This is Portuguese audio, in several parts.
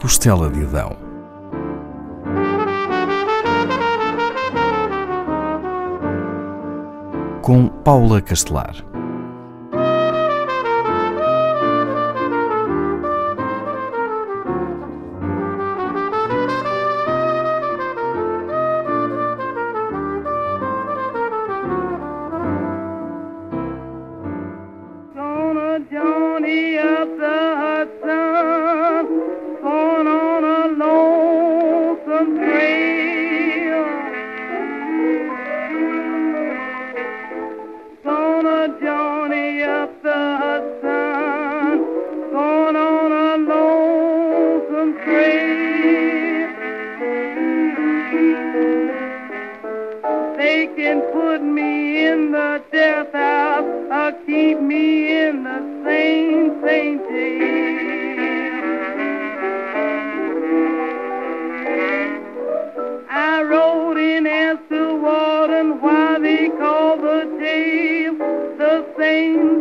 costela de Adão. Com Paula Castelar. The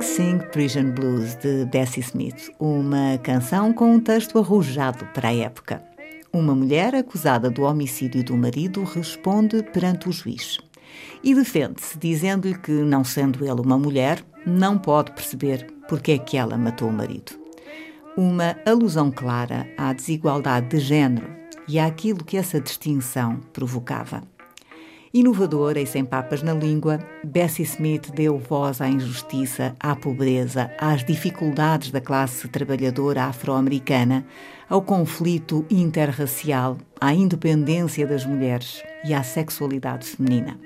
Sing Sing Prison Blues de Bessie Smith, uma canção com um texto arrojado para a época. Uma mulher acusada do homicídio do marido responde perante o juiz e defende-se, dizendo-lhe que, não sendo ele uma mulher, não pode perceber porque é que ela matou o marido. Uma alusão clara à desigualdade de género e àquilo que essa distinção provocava. Inovadora e sem papas na língua, Bessie Smith deu voz à injustiça, à pobreza, às dificuldades da classe trabalhadora afro-americana, ao conflito interracial, à independência das mulheres e à sexualidade feminina.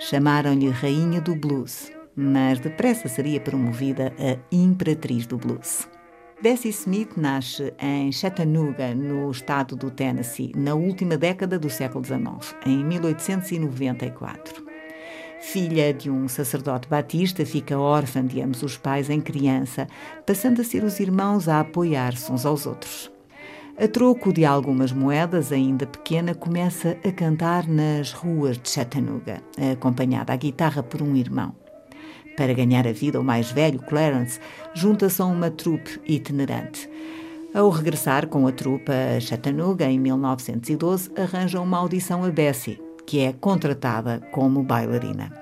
Chamaram-lhe Rainha do Blues, mas depressa seria promovida a Imperatriz do Blues. Bessie Smith nasce em Chattanooga, no estado do Tennessee, na última década do século XIX, em 1894. Filha de um sacerdote batista, fica órfã de ambos os pais em criança, passando a ser os irmãos a apoiar-se uns aos outros. A troco de algumas moedas, ainda pequena, começa a cantar nas ruas de Chattanooga, acompanhada à guitarra por um irmão. Para ganhar a vida, o mais velho, Clarence, junta-se a uma trupe itinerante. Ao regressar com a trupe a Chattanooga em 1912, arranja uma audição a Bessie, que é contratada como bailarina.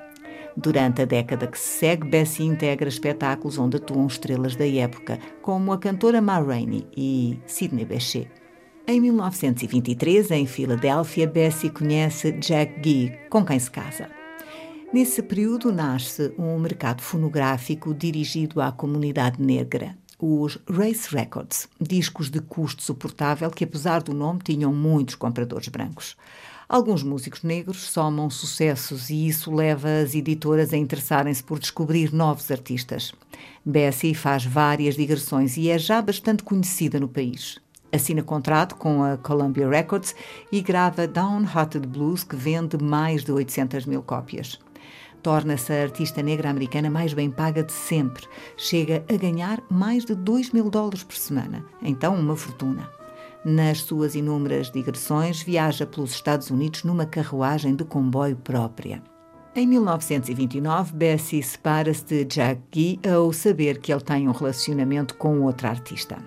Durante a década que se segue, Bessie integra espetáculos onde atuam estrelas da época, como a cantora Ma Rainey e Sidney Bechet. Em 1923, em Filadélfia, Bessie conhece Jack Gee, com quem se casa. Nesse período nasce um mercado fonográfico dirigido à comunidade negra, os Race Records, discos de custo suportável que, apesar do nome, tinham muitos compradores brancos. Alguns músicos negros somam sucessos e isso leva as editoras a interessarem-se por descobrir novos artistas. Bessie faz várias digressões e é já bastante conhecida no país. Assina contrato com a Columbia Records e grava Downhearted Blues, que vende mais de 800 mil cópias. Torna-se a artista negra americana mais bem paga de sempre. Chega a ganhar mais de 2 mil dólares por semana. Então, uma fortuna. Nas suas inúmeras digressões, viaja pelos Estados Unidos numa carruagem de comboio própria. Em 1929, Bessie separa-se de Jack Gee ao saber que ele tem um relacionamento com outra artista.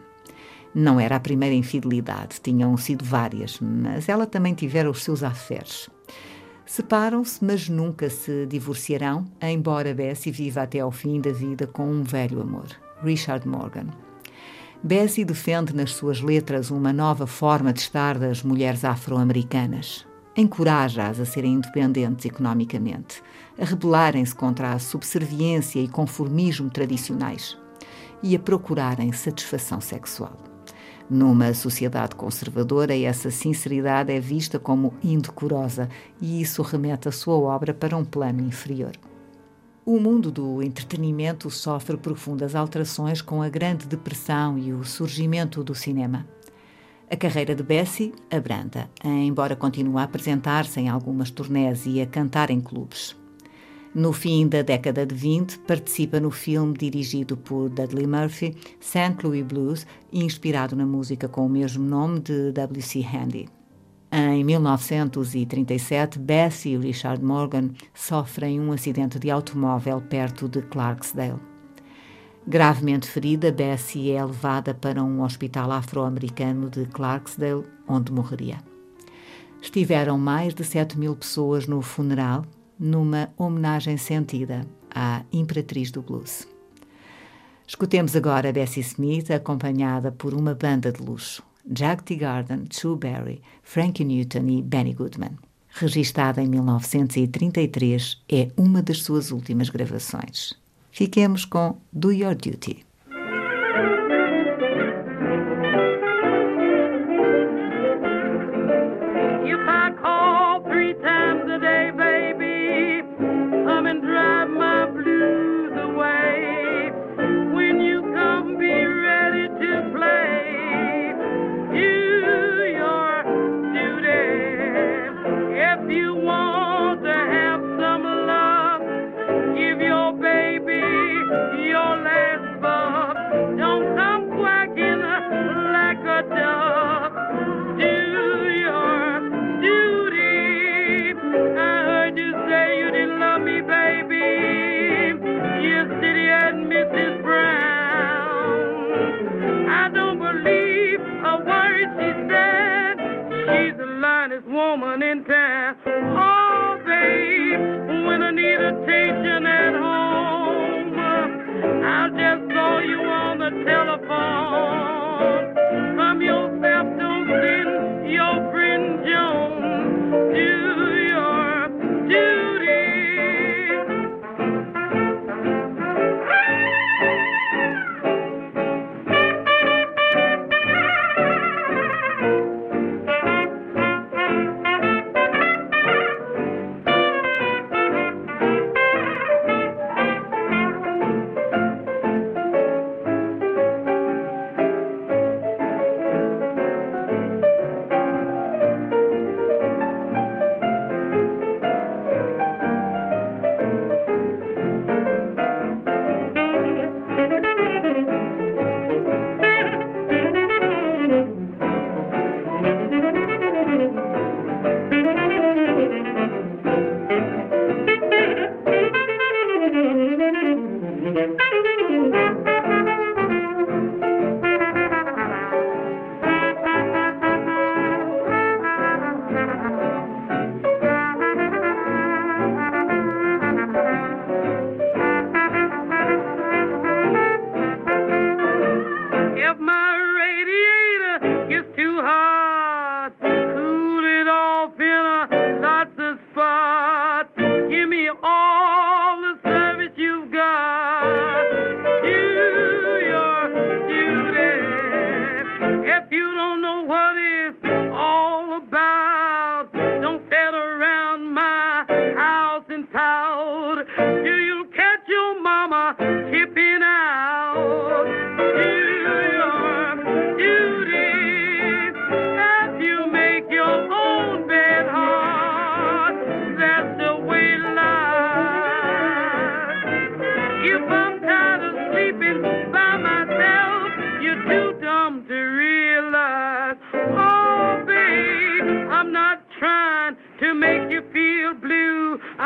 Não era a primeira infidelidade, tinham sido várias, mas ela também tivera os seus aferes. Separam-se, mas nunca se divorciarão, embora Bessie viva até ao fim da vida com um velho amor, Richard Morgan. Bessie defende nas suas letras uma nova forma de estar das mulheres afro-americanas. Encoraja-as a serem independentes economicamente, a rebelarem-se contra a subserviência e conformismo tradicionais e a procurarem satisfação sexual. Numa sociedade conservadora, essa sinceridade é vista como indecorosa e isso remete a sua obra para um plano inferior. O mundo do entretenimento sofre profundas alterações com a Grande Depressão e o surgimento do cinema. A carreira de Bessie abranda, embora continue a apresentar-se em algumas turnés e a cantar em clubes. No fim da década de 20, participa no filme dirigido por Dudley Murphy, St. Louis Blues, inspirado na música com o mesmo nome de W.C. Handy. Em 1937, Bessie e Richard Morgan sofrem um acidente de automóvel perto de Clarksdale. Gravemente ferida, Bessie é levada para um hospital afro-americano de Clarksdale, onde morreria. Estiveram mais de 7 mil pessoas no funeral numa homenagem sentida à Imperatriz do Blues. Escutemos agora Bessie Smith acompanhada por uma banda de luxo: Jack T. Garden, Chu Berry, Frankie Newton e Benny Goodman. Registada em 1933, é uma das suas últimas gravações. Fiquemos com come and drive my If my radiator gets too hot.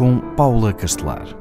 com Paula Castelar.